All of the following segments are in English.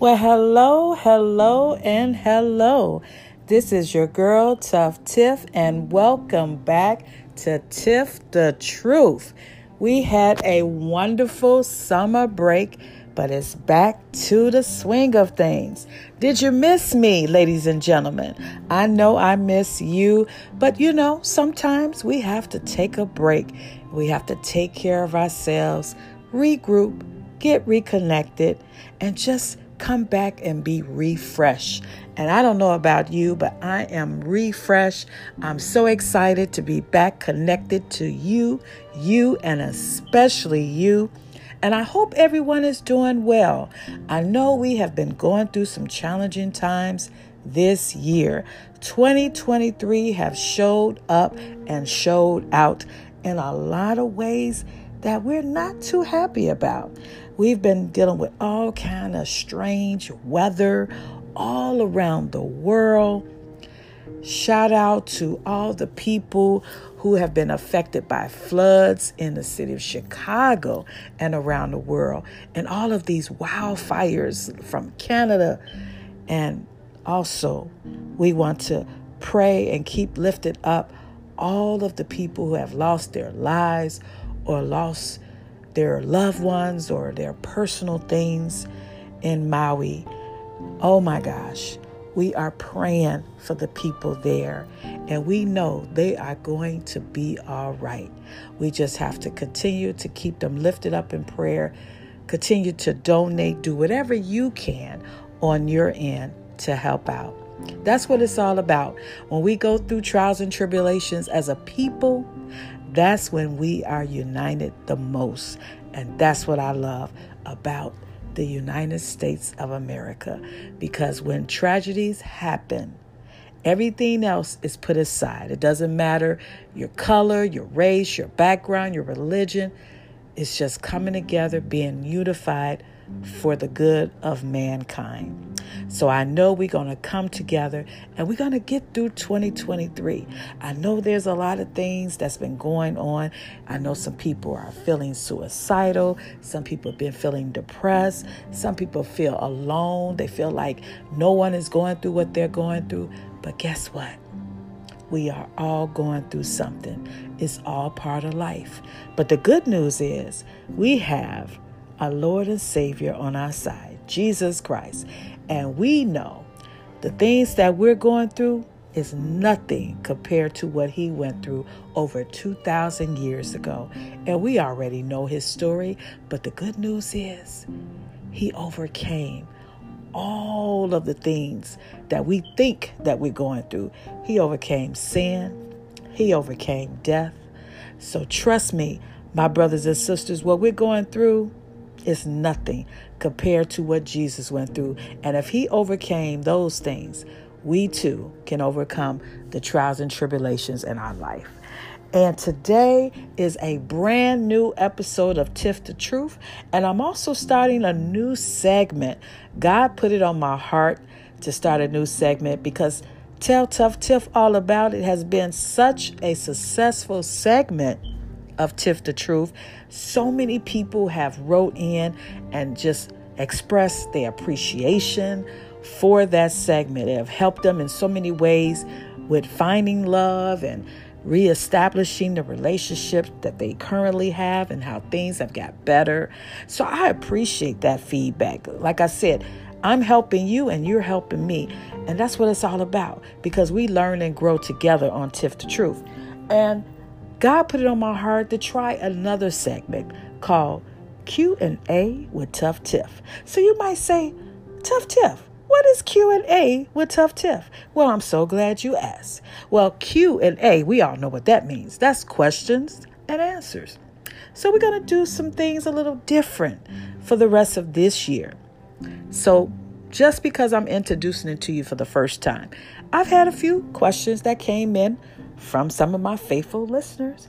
Well, hello, hello, and hello. This is your girl, Tuff Tiff, and welcome back to Tiff the Truth. We had a wonderful summer break, but it's back to the swing of things. Did you miss me, ladies and gentlemen? I know I miss you, but you know, sometimes we have to take a break. We have to take care of ourselves, regroup, get reconnected, and just come back and be refreshed. And I don't know about you, but I am refreshed. I'm so excited to be back connected to you, you, and especially you. And I hope everyone is doing well. I know we have been going through some challenging times this year. 2023 have showed up and showed out in a lot of ways that we're not too happy about. We've been dealing with all kind of strange weather all around the world. Shout out to all the people who have been affected by floods in the city of Chicago and around the world, and all of these wildfires from Canada. And also, we want to pray and keep lifted up all of the people who have lost their lives or lost their loved ones or their personal things in Maui. Oh my gosh, we are praying for the people there, and we know they are going to be all right. We just have to continue to keep them lifted up in prayer, continue to donate, do whatever you can on your end to help out. That's what it's all about. When we go through trials and tribulations as a people, that's when we are united the most. And that's what I love about the United States of America. Because when tragedies happen, everything else is put aside. It doesn't matter your color, your race, your background, your religion. It's just coming together, being unified for the good of mankind. So I know we're going to come together and we're going to get through 2023. I know there's a lot of things that's been going on. I know some people are feeling suicidal. Some people have been feeling depressed. Some people feel alone. They feel like no one is going through what they're going through. But guess what? We are all going through something. It's all part of life. But the good news is we have our Lord and Savior on our side, Jesus Christ. And we know the things that we're going through is nothing compared to what he went through over 2,000 years ago. And we already know his story, but the good news is he overcame all of the things that we think that we're going through. He overcame sin, he overcame death. So trust me, my brothers and sisters, what we're going through is nothing compared to what Jesus went through. And if he overcame those things, we too can overcome the trials and tribulations in our life. And today is a brand new episode of Tiff the Truth. And I'm also starting a new segment. God put it on my heart to start a new segment because Tell Tuff Tiff All About It has been such a successful segment of Tiff the Truth. So many people have wrote in and just expressed their appreciation for that segment. It have helped them in so many ways with finding love and reestablishing the relationships that they currently have and how things have got better. So I appreciate that feedback. Like I said, I'm helping you and you're helping me. And that's what it's all about because we learn and grow together on Tiff the Truth. And God put it on my heart to try another segment called Q&A with Tuff Tiff. So you might say, Tuff Tiff, what is Q&A with Tuff Tiff? Well, I'm so glad you asked. Well, Q&A, we all know what that means. That's questions and answers. So we're going to do some things a little different for the rest of this year. So just because I'm introducing it to you for the first time, I've had a few questions that came in from some of my faithful listeners.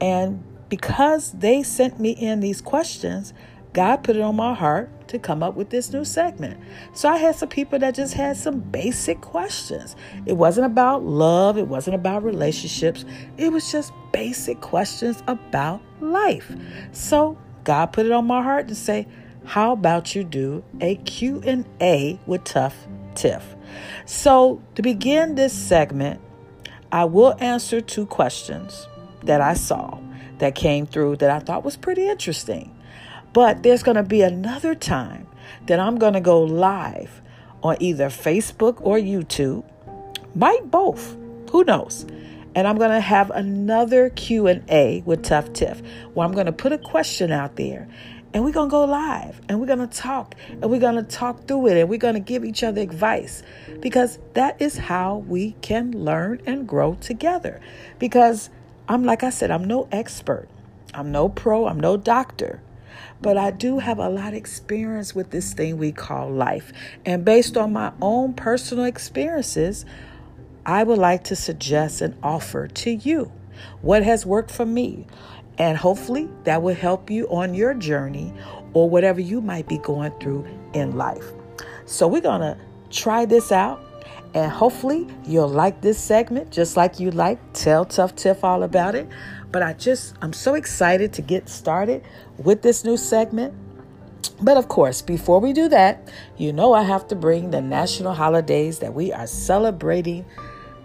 And because they sent me in these questions, God put it on my heart to come up with this new segment. So I had some people that just had some basic questions. It wasn't about love, it wasn't about relationships, it was just basic questions about life. So God put it on my heart to say, how about you do a Q&A with Tuff Tiff? So, to begin this segment, I will answer two questions that I saw that came through that I thought was pretty interesting. But there's going to be another time that I'm going to go live on either Facebook or YouTube. Might both. Who knows? And I'm going to have another Q&A with Tuff Tiff where I'm going to put a question out there and we're going to go live and we're going to talk and we're going to talk through it and we're going to give each other advice because that is how we can learn and grow together. Because I'm like I said, I'm no expert. I'm no pro, I'm no doctor. But I do have a lot of experience with this thing we call life. And based on my own personal experiences, I would like to suggest and offer to you what has worked for me. And hopefully that will help you on your journey or whatever you might be going through in life. So we're going to try this out. And hopefully you'll like this segment just like you like Tell Tuff Tiff all about it. But I just, I'm so excited to get started with this new segment. But of course, before we do that, you know I have to bring the national holidays that we are celebrating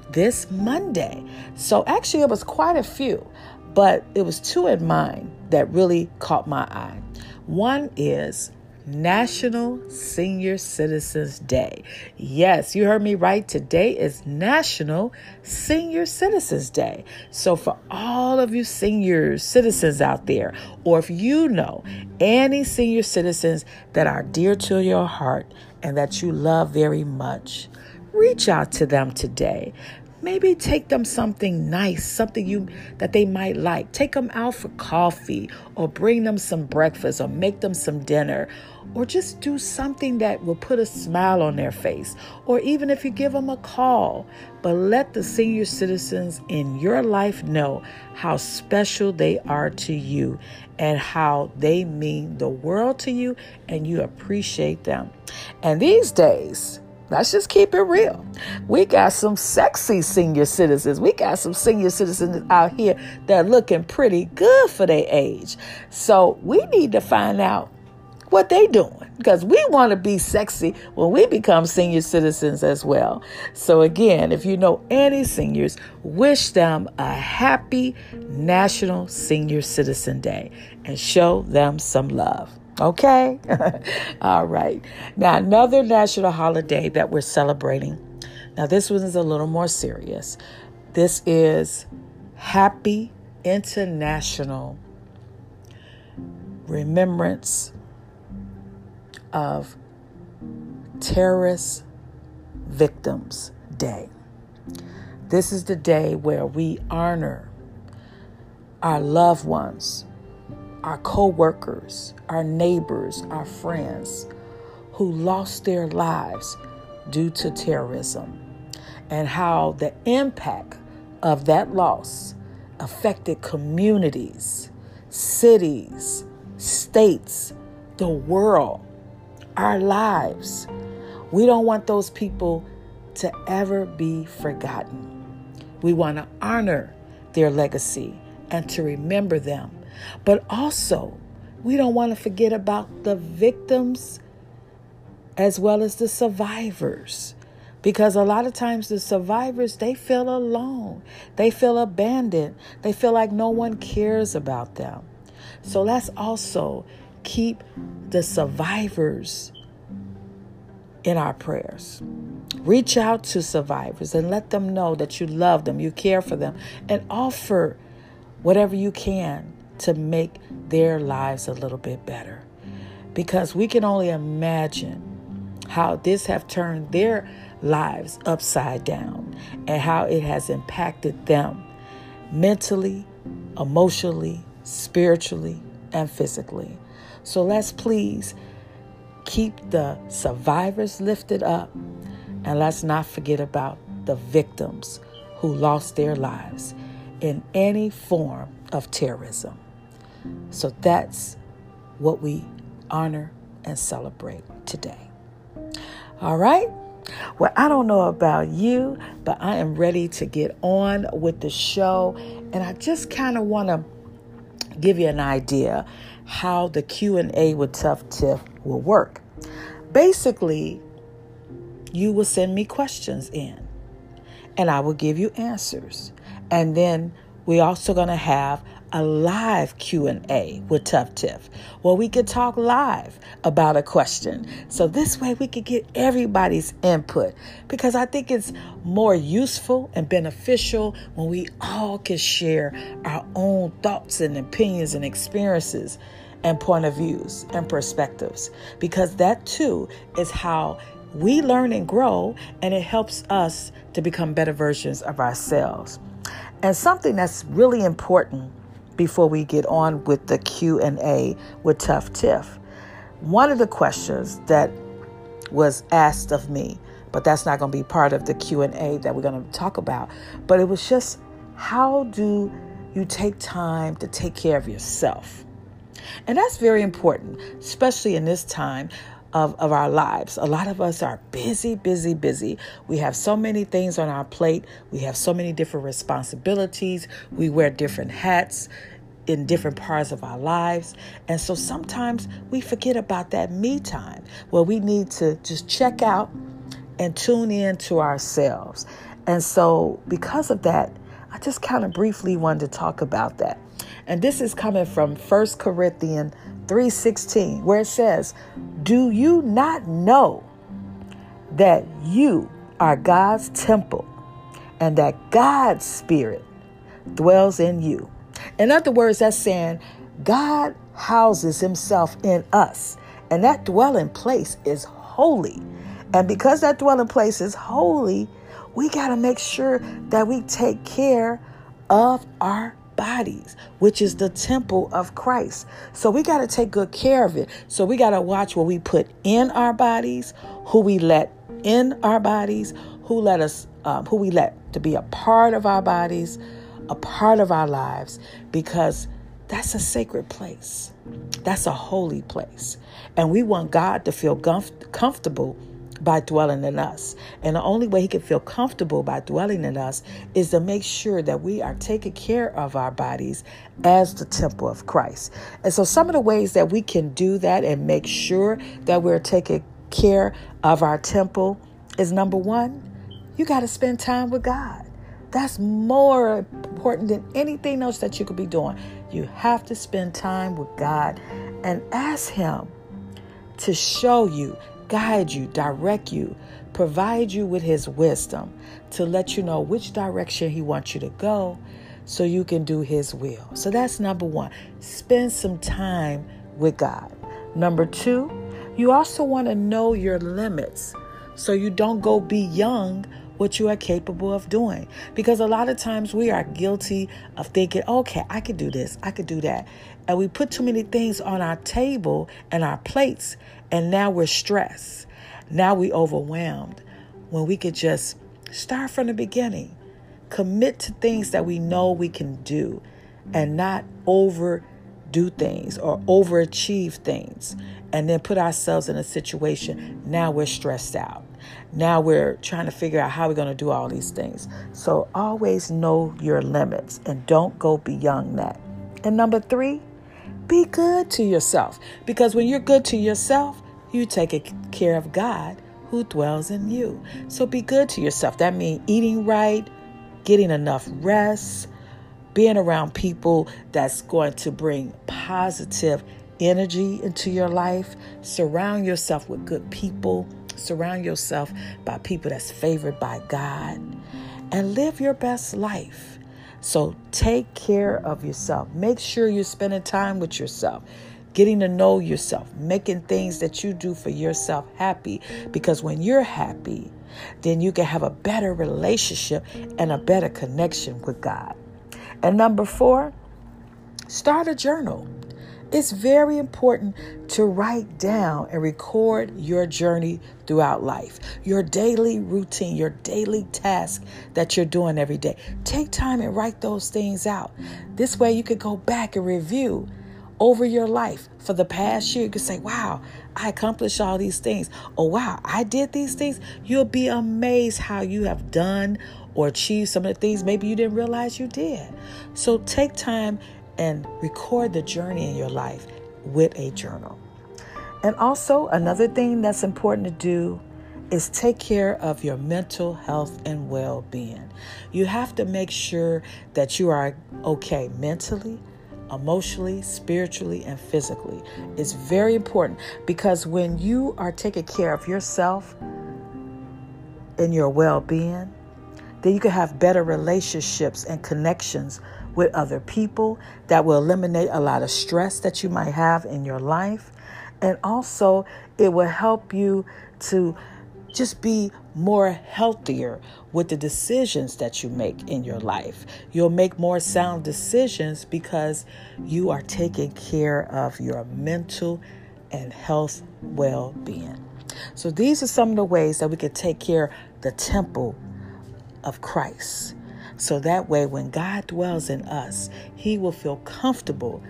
this Monday. So actually, it was quite a few, but it was two in mind that really caught my eye. One is National Senior Citizens Day. Yes, you heard me right. Today is National Senior Citizens Day. So, for all of you senior citizens out there, or if you know any senior citizens that are dear to your heart and that you love very much, reach out to them today maybe take them something nice, something you that they might like. Take them out for coffee or bring them some breakfast or make them some dinner or just do something that will put a smile on their face or even if you give them a call. But let the senior citizens in your life know how special they are to you and how they mean the world to you and you appreciate them. And these days, Let's just keep it real. We got some sexy senior citizens. We got some senior citizens out here that are looking pretty good for their age. So we need to find out what they doing because we want to be sexy when we become senior citizens as well. So again, if you know any seniors, wish them a happy National Senior Citizen Day and show them some love. Okay? All right. Now, another national holiday that we're celebrating. Now, this one is a little more serious. This is Happy International Remembrance of Terrorist Victims Day. This is the day where we honor our loved ones our co workers, our neighbors, our friends who lost their lives due to terrorism, and how the impact of that loss affected communities, cities, states, the world, our lives. We don't want those people to ever be forgotten. We want to honor their legacy and to remember them but also, we don't want to forget about the victims as well as the survivors. Because a lot of times the survivors, they feel alone. They feel abandoned. They feel like no one cares about them. So let's also keep the survivors in our prayers. Reach out to survivors and let them know that you love them, you care for them, and offer whatever you can to make their lives a little bit better. Because we can only imagine how this have turned their lives upside down and how it has impacted them mentally, emotionally, spiritually, and physically. So let's please keep the survivors lifted up and let's not forget about the victims who lost their lives in any form of terrorism. So that's what we honor and celebrate today. All right. Well, I don't know about you, but I am ready to get on with the show and I just kind of want to give you an idea how the Q&A with Tuff Tiff will work. Basically, you will send me questions in and I will give you answers. And then we're also going to have a live Q&A with Tuff Tiff where we could talk live about a question. So this way we could get everybody's input because I think it's more useful and beneficial when we all can share our own thoughts and opinions and experiences and point of views and perspectives because that too is how we learn and grow and it helps us to become better versions of ourselves. And something that's really important before we get on with the Q&A with Tuff Tiff. One of the questions that was asked of me, but that's not going to be part of the Q&A that we're going to talk about, but it was just how do you take time to take care of yourself? And that's very important, especially in this time of, of our lives. A lot of us are busy, busy, busy. We have so many things on our plate. We have so many different responsibilities. We wear different hats in different parts of our lives. And so sometimes we forget about that me time where we need to just check out and tune in to ourselves. And so because of that, I just kind of briefly wanted to talk about that. And this is coming from First Corinthians 3:16 where it says, "Do you not know that you are God's temple and that God's spirit dwells in you?" In other words, that's saying God houses himself in us, and that dwelling place is holy. And because that dwelling place is holy, we got to make sure that we take care of our bodies, which is the temple of Christ. So we got to take good care of it. So we got to watch what we put in our bodies, who we let in our bodies, who let us, um, who we let to be a part of our bodies, a part of our lives, because that's a sacred place. That's a holy place. And we want God to feel comf- comfortable by dwelling in us. And the only way He can feel comfortable by dwelling in us is to make sure that we are taking care of our bodies as the temple of Christ. And so, some of the ways that we can do that and make sure that we're taking care of our temple is number one, you got to spend time with God. That's more important than anything else that you could be doing. You have to spend time with God and ask Him to show you guide you, direct you, provide you with His wisdom to let you know which direction He wants you to go so you can do His will. So that's number one. Spend some time with God. Number two, you also want to know your limits so you don't go beyond what you are capable of doing. Because a lot of times we are guilty of thinking, okay, I could do this, I could do that. And we put too many things on our table and our plates and now we're stressed. Now we overwhelmed when we could just start from the beginning. Commit to things that we know we can do and not overdo things or overachieve things and then put ourselves in a situation now we're stressed out. Now we're trying to figure out how we're going to do all these things. So always know your limits and don't go beyond that. And number 3, be good to yourself because when you're good to yourself, you take care of God who dwells in you. So be good to yourself. That means eating right, getting enough rest, being around people that's going to bring positive energy into your life. Surround yourself with good people. Surround yourself by people that's favored by God and live your best life. So take care of yourself. Make sure you're spending time with yourself getting to know yourself, making things that you do for yourself happy. Because when you're happy, then you can have a better relationship and a better connection with God. And number four, start a journal. It's very important to write down and record your journey throughout life, your daily routine, your daily task that you're doing every day. Take time and write those things out. This way you could go back and review over your life for the past year, you could say, Wow, I accomplished all these things. Oh, wow, I did these things. You'll be amazed how you have done or achieved some of the things maybe you didn't realize you did. So take time and record the journey in your life with a journal. And also, another thing that's important to do is take care of your mental health and well being. You have to make sure that you are okay mentally, emotionally, spiritually, and physically. It's very important because when you are taking care of yourself and your well being, then you can have better relationships and connections with other people that will eliminate a lot of stress that you might have in your life. And also, it will help you to just be more healthier with the decisions that you make in your life. You'll make more sound decisions because you are taking care of your mental and health well being. So, these are some of the ways that we can take care the temple of Christ. So that way, when God dwells in us, He will feel comfortable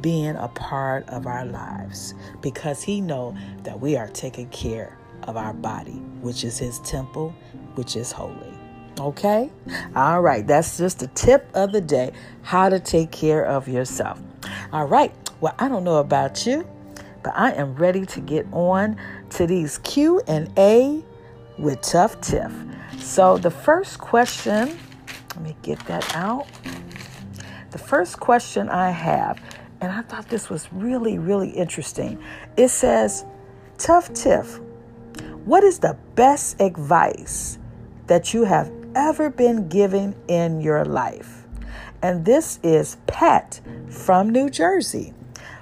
being a part of our lives because He know that we are taking care of our body, which is His temple, which is holy. Okay? All right, that's just a tip of the day how to take care of yourself. All right, well, I don't know about you, but I am ready to get on to these Q and A with Tuff Tiff. So the first question, me get that out. The first question I have, and I thought this was really, really interesting. It says, Tuff Tiff, what is the best advice that you have ever been given in your life? And this is Pat from New Jersey.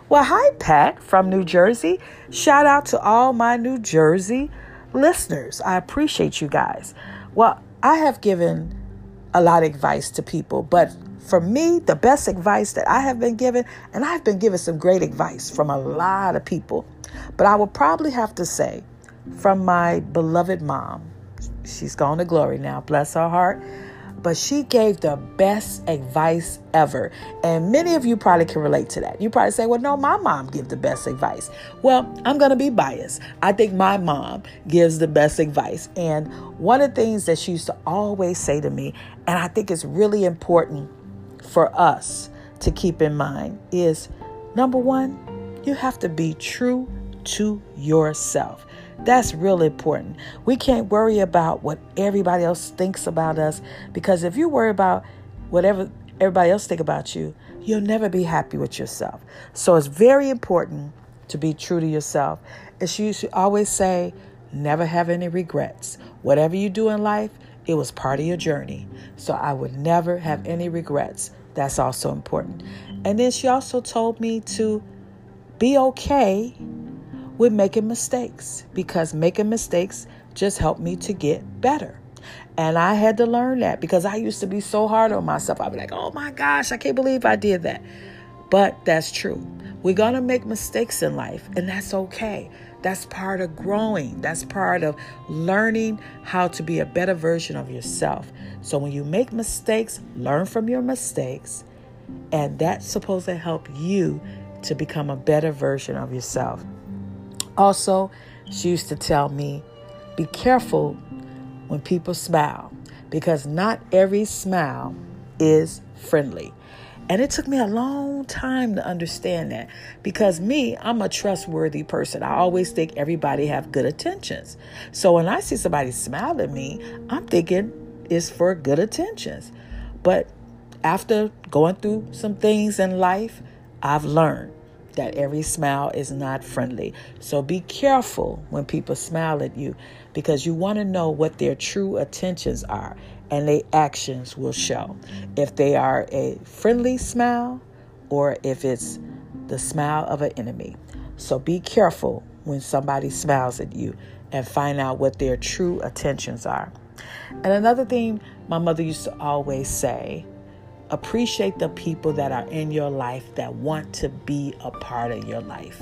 Well, hi, Pat from New Jersey. Shout out to all my New Jersey listeners. I appreciate you guys. Well, I have given a lot of advice to people, but for me, the best advice that I have been given, and I've been given some great advice from a lot of people, but I would probably have to say from my beloved mom. She's gone to glory now, bless her heart. But she gave the best advice ever. And many of you probably can relate to that. You probably say, well, no, my mom gives the best advice. Well, I'm going to be biased. I think my mom gives the best advice. And one of the things that she used to always say to me, and I think it's really important for us to keep in mind, is number one, you have to be true to yourself. That's really important. We can't worry about what everybody else thinks about us because if you worry about whatever everybody else think about you, you'll never be happy with yourself. So it's very important to be true to yourself. As you should always say, never have any regrets. Whatever you do in life, it was part of your journey. So I would never have any regrets. That's also important. And then she also told me to be okay with making mistakes because making mistakes just helped me to get better. And I had to learn that because I used to be so hard on myself. I'd be like, oh my gosh, I can't believe I did that. But that's true. We're going to make mistakes in life, and that's okay. That's part of growing. That's part of learning how to be a better version of yourself. So when you make mistakes, learn from your mistakes, and that's supposed to help you to become a better version of yourself. Also, she used to tell me, be careful when people smile because not every smile is friendly. And it took me a long time to understand that because me, I'm a trustworthy person. I always think everybody have good intentions. So when I see somebody smile at me, I'm thinking it's for good intentions. But after going through some things in life, I've learned that every smile is not friendly. So be careful when people smile at you because you want to know what their true intentions are and their actions will show. If they are a friendly smile or if it's the smile of an enemy. So be careful when somebody smiles at you and find out what their true intentions are. And another thing my mother used to always say appreciate the people that are in your life that want to be a part of your life.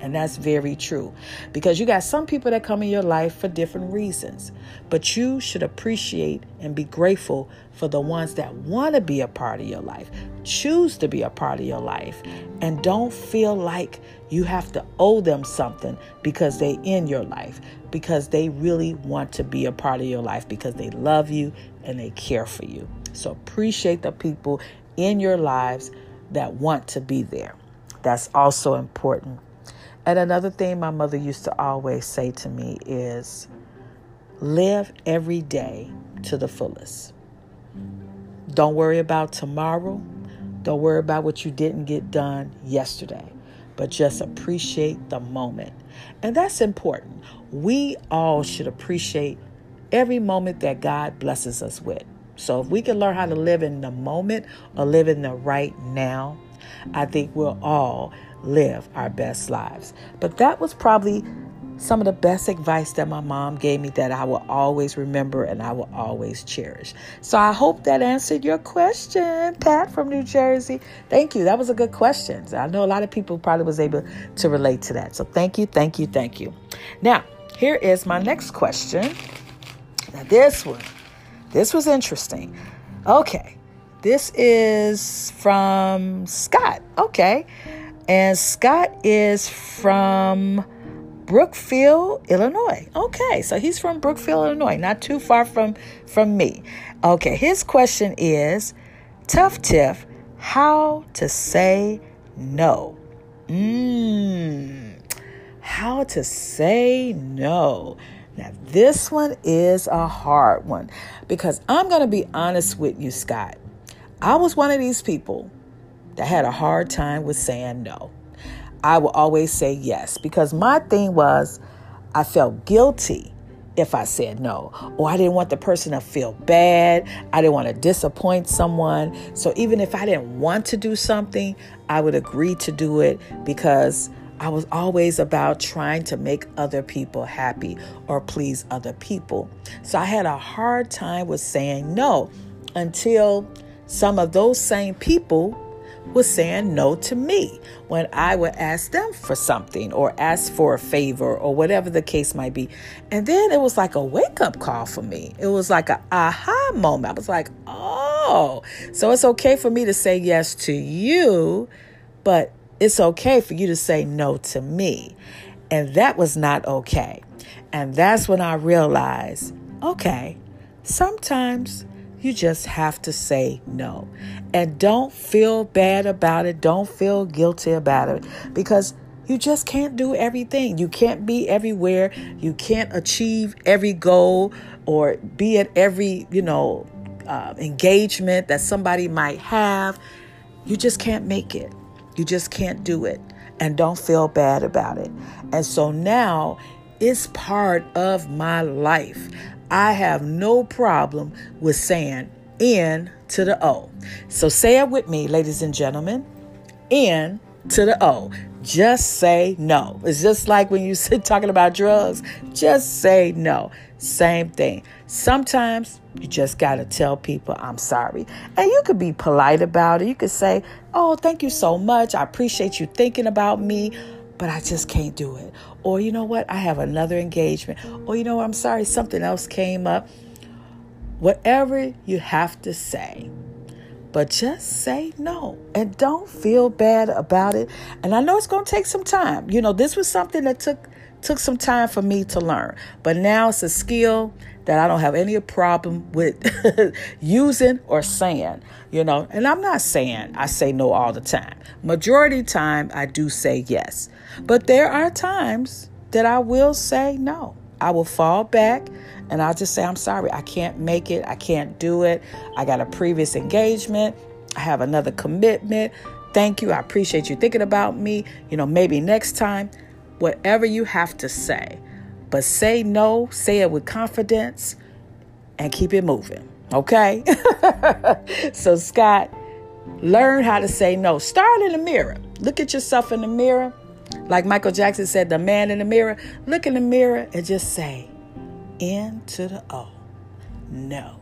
And that's very true because you got some people that come in your life for different reasons. But you should appreciate and be grateful for the ones that want to be a part of your life, choose to be a part of your life, and don't feel like you have to owe them something because they in your life because they really want to be a part of your life because they love you and they care for you. So appreciate the people in your lives that want to be there. That's also important. And another thing my mother used to always say to me is live every day to the fullest. Don't worry about tomorrow. Don't worry about what you didn't get done yesterday, but just appreciate the moment. And that's important. We all should appreciate every moment that God blesses us with. So if we can learn how to live in the moment or live in the right now, I think we'll all live our best lives. But that was probably some of the best advice that my mom gave me that I will always remember and I will always cherish. So I hope that answered your question, Pat from New Jersey. Thank you. That was a good question. I know a lot of people probably was able to relate to that. So thank you, thank you, thank you. Now, here is my next question. Now this one, this was interesting. Okay. This is from Scott. Okay. And Scott is from Brookfield, Illinois. Okay, so he's from Brookfield, Illinois, not too far from from me. Okay, his question is, Tuff Tiff, how to say no? Mmm, how to say no. Now, this one is a hard one because I'm going to be honest with you, Scott. I was one of these people that had a hard time with saying no. I will always say yes because my thing was I felt guilty if I said no, or I didn't want the person to feel bad. I didn't want to disappoint someone. So even if I didn't want to do something, I would agree to do it because I was always about trying to make other people happy or please other people. So I had a hard time with saying no until some of those same people was saying no to me when I would ask them for something or ask for a favor or whatever the case might be. And then it was like a wake up call for me. It was like a aha moment. I was like, oh, so it's okay for me to say yes to you, but it's okay for you to say no to me. And that was not okay. And that's when I realized, okay, sometimes you just have to say no. And don't feel bad about it. Don't feel guilty about it because you just can't do everything. You can't be everywhere. You can't achieve every goal or be at every, you know, uh, engagement that somebody might have. You just can't make it. You just can't do it. And don't feel bad about it. And so now it's part of my life. I have no problem with saying N to the O. So say it with me, ladies and gentlemen. N to the O. Just say no. It's just like when you sit talking about drugs, just say no. Same thing. Sometimes you just got to tell people, I'm sorry. And you could be polite about it. You could say, Oh, thank you so much. I appreciate you thinking about me but I just can't do it. Or you know what? I have another engagement. Or you know what? I'm sorry, something else came up. Whatever you have to say, but just say no and don't feel bad about it. And I know it's going to take some time. You know, this was something that took took some time for me to learn, but now it's a skill that I don't have any problem with using or saying, you know. And I'm not saying I say no all the time. Majority time I do say yes. But there are times that I will say no. I will fall back and I'll just say, I'm sorry, I can't make it. I can't do it. I got a previous engagement. I have another commitment. Thank you. I appreciate you thinking about me. You know, maybe next time, whatever you have to say. But say no, say it with confidence, and keep it moving. Okay? so, Scott, learn how to say no. Start in the mirror. Look at yourself in the mirror like Michael Jackson said, the man in the mirror, look in the mirror and just say, N to the O, no.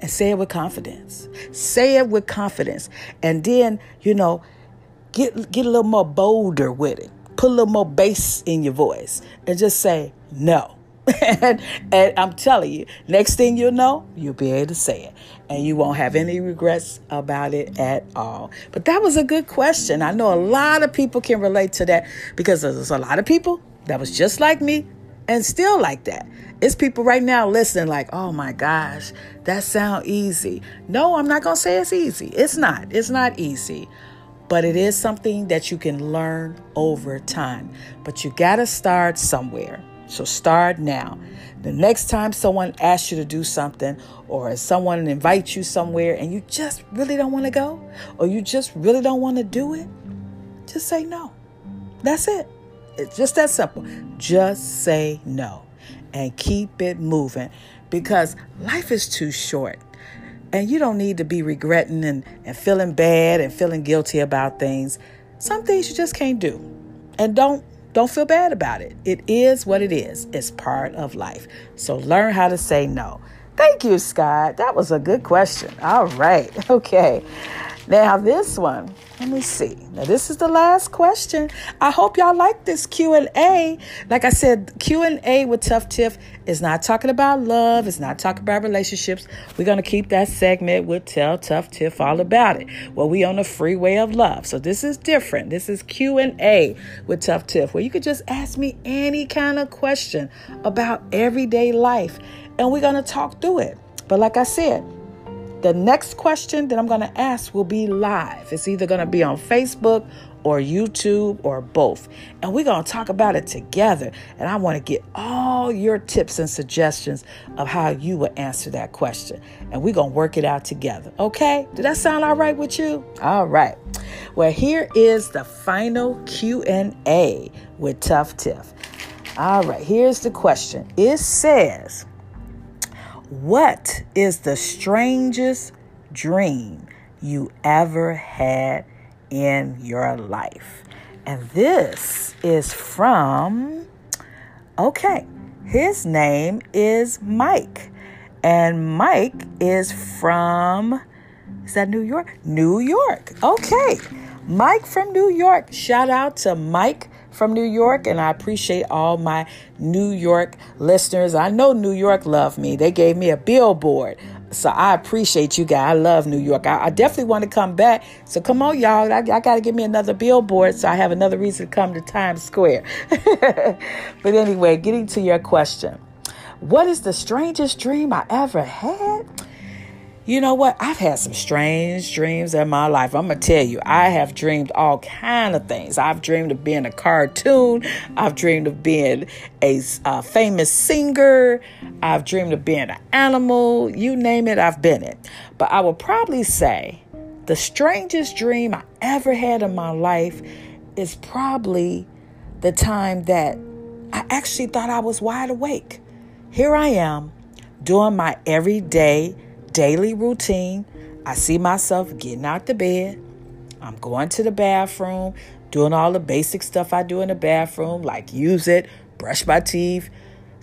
And say it with confidence. Say it with confidence. And then, you know, get get a little more bolder with it. Put a little more bass in your voice and just say no. and, and I'm telling you, next thing you'll know, you'll be able to say it. And you won't have any regrets about it at all. But that was a good question. I know a lot of people can relate to that because there's a lot of people that was just like me and still like that. It's people right now listening, like, oh my gosh, that sound easy. No, I'm not gonna say it's easy. It's not. It's not easy. but it is something that you can learn over time. But you got to start somewhere. So start now. The next time someone asks you to do something or someone invites you somewhere and you just really don't want to go or you just really don't want to do it, just say no. That's it. It's just that simple. Just say no and keep it moving because life is too short. And you don't need to be regretting and, and feeling bad and feeling guilty about things. Some things you just can't do. And don't don't feel bad about it. It is what it is. It's part of life. So learn how to say no. Thank you, Scott. That was a good question. All right. Okay. Now this one, let me see. Now this is the last question. I hope y'all like this Q&A. Like I said, Q&A with Tuff Tiff is not talking about love, it's not talking about relationships. We're going to keep that segment with Tell Tuff Tiff all about it. Well, we on the freeway of love. So this is different. This is Q&A with Tuff Tiff where you could just ask me any kind of question about everyday life and we're going to talk through it. But like I said, the next question that I'm going to ask will be live. It's either going to be on Facebook or YouTube or both. And we're going to talk about it together. And I want to get all your tips and suggestions of how you would answer that question. And we're going to work it out together. Okay? Did that sound all right with you? All right. Well, here is the final Q&A with Tuff Tiff. All right, here's the question. It says, what is the strangest dream you ever had in your life? And this is from, okay, his name is Mike. And Mike is from, is that New York? New York. Okay. Mike from New York. Shout out to Mike from New York, and I appreciate all my New York listeners. I know New York love me. They gave me a billboard. So I appreciate you guys. I love New York. I, I definitely want to come back. So come on, y'all. I, I got to give me another billboard so I have another reason to come to Times Square. but anyway, getting to your question. What is the strangest dream I ever had? You know what? I've had some strange dreams in my life. I'm gonna tell you, I have dreamed all kind of things. I've dreamed of being a cartoon. I've dreamed of being a famous singer. I've dreamed of being an animal. You name it, I've been it. But I will probably say the strangest dream I ever had in my life is probably the time that I actually thought I was wide awake. Here I am doing my everyday daily routine. I see myself getting out the bed. I'm going to the bathroom, doing all the basic stuff I do in the bathroom, like use it, brush my teeth,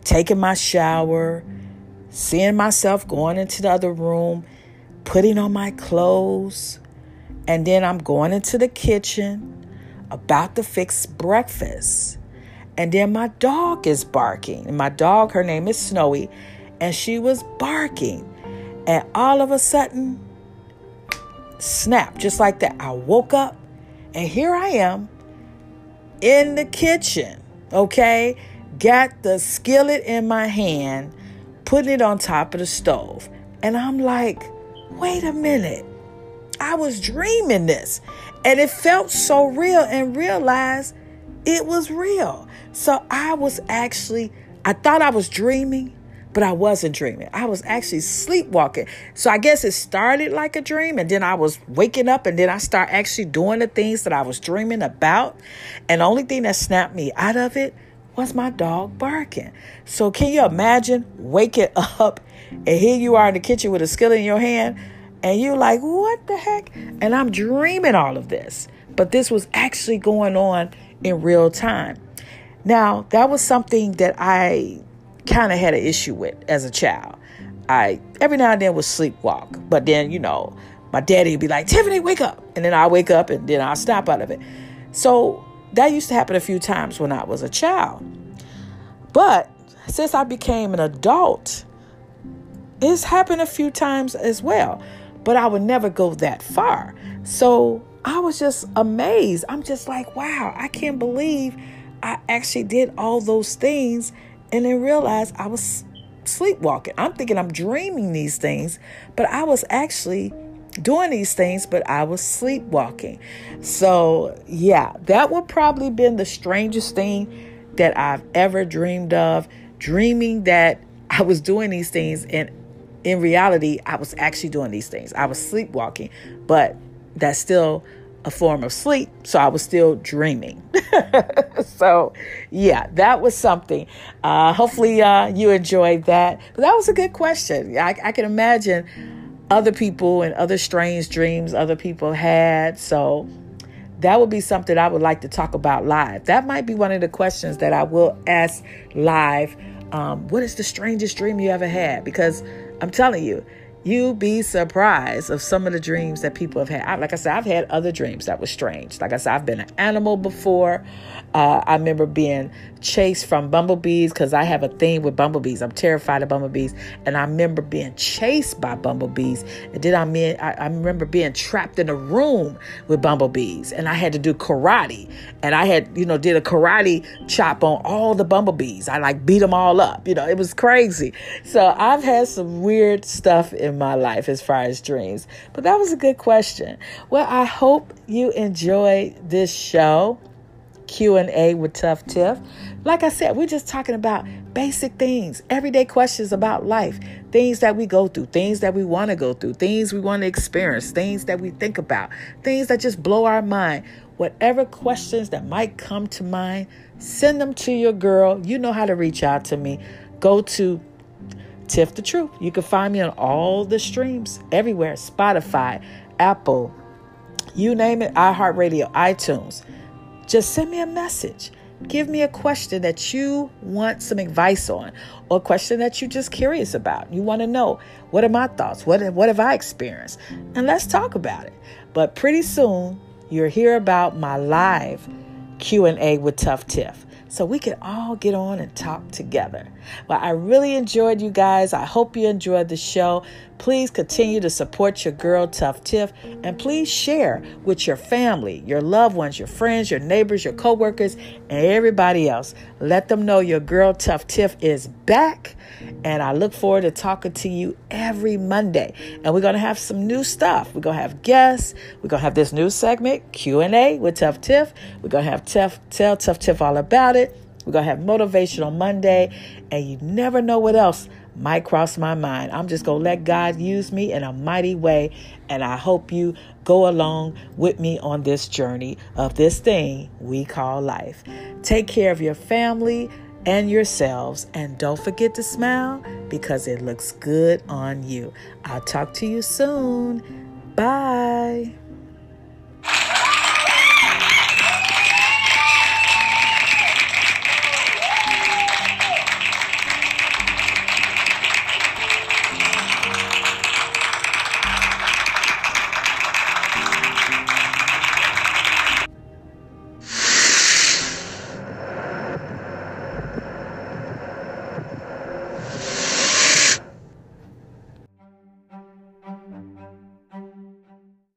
taking my shower, seeing myself going into the other room, putting on my clothes, and then I'm going into the kitchen, about to fix breakfast. And then my dog is barking. My dog, her name is Snowy, and she was barking. And all of a sudden, snap, just like that. I woke up and here I am in the kitchen, okay? Got the skillet in my hand, putting it on top of the stove. And I'm like, wait a minute. I was dreaming this. And it felt so real and realized it was real. So I was actually, I thought I was dreaming, but I wasn't dreaming. I was actually sleepwalking. So I guess it started like a dream and then I was waking up and then I start actually doing the things that I was dreaming about. And the only thing that snapped me out of it was my dog barking. So can you imagine waking up and here you are in the kitchen with a skillet in your hand and you're like, what the heck? And I'm dreaming all of this. But this was actually going on in real time. Now, that was something that I kind of had an issue with as a child. I every now and then would sleepwalk, but then you know my daddy would be like, "Tiffany, wake up," and then I wake up and then I stop out of it. So that used to happen a few times when I was a child. But since I became an adult, it's happened a few times as well. But I would never go that far. So I was just amazed. I'm just like, wow, I can't believe I actually did all those things and then realized I was sleepwalking. I'm thinking I'm dreaming these things, but I was actually doing these things, but I was sleepwalking. So, yeah, that would probably been the strangest thing that I've ever dreamed of, dreaming that I was doing these things and in reality I was actually doing these things. I was sleepwalking, but that's still a form of sleep, so I was still dreaming. so, yeah, that was something. Uh, hopefully, uh, you enjoyed that. But that was a good question. I, I can imagine other people and other strange dreams other people had. So, that would be something I would like to talk about live. That might be one of the questions that I will ask live. Um, what is the strangest dream you ever had? Because I'm telling you, you be surprised of some of the dreams that people have had. like I said, I've had other dreams that were strange. Like I said, I've been an animal before. Uh, I remember being chased from bumblebees because I have a thing with bumblebees. I'm terrified of bumblebees, and I remember being chased by bumblebees. And did I mean, I, I remember being trapped in a room with bumblebees, and I had to do karate. And I had, you know, did a karate chop on all the bumblebees. I like beat them all up. You know, it was crazy. So I've had some weird stuff in my life as far as dreams. But that was a good question. Well, I hope you enjoyed this show. Q&A with Tuff Tiff. Like I said, we're just talking about basic things, everyday questions about life, things that we go through, things that we want to go through, things we want to experience, things that we think about, things that just blow our mind. Whatever questions that might come to mind, send them to your girl. You know how to reach out to me. Go to Tiff the Truth. You can find me on all the streams everywhere Spotify, Apple, you name it, iHeartRadio, iTunes just send me a message. Give me a question that you want some advice on, or a question that you're just curious about. You want to know what are my thoughts? What, what have I experienced? And let's talk about it. But pretty soon, you'll hear about my live Q&A with Tuff Tiff so we can all get on and talk together. Well, I really enjoyed you guys. I hope you enjoyed the show. Please continue to support your girl, Tuff Tiff, and please share with your family, your loved ones, your friends, your neighbors, your coworkers, and everybody else. Let them know your girl, Tuff Tiff, is back. And I look forward to talking to you every Monday. And we're going to have some new stuff. We're going to have guests. We're going to have this new segment, Q&A with Tuff Tiff. We're going to have Tough, tell Tuff Tiff all about it. We're going to have Motivational Monday. And you never know what else might cross my mind. I'm just going to let God use me in a mighty way. And I hope you go along with me on this journey of this thing we call life. Take care of your family and yourselves. And don't forget to smile because it looks good on you. I'll talk to you soon. Bye.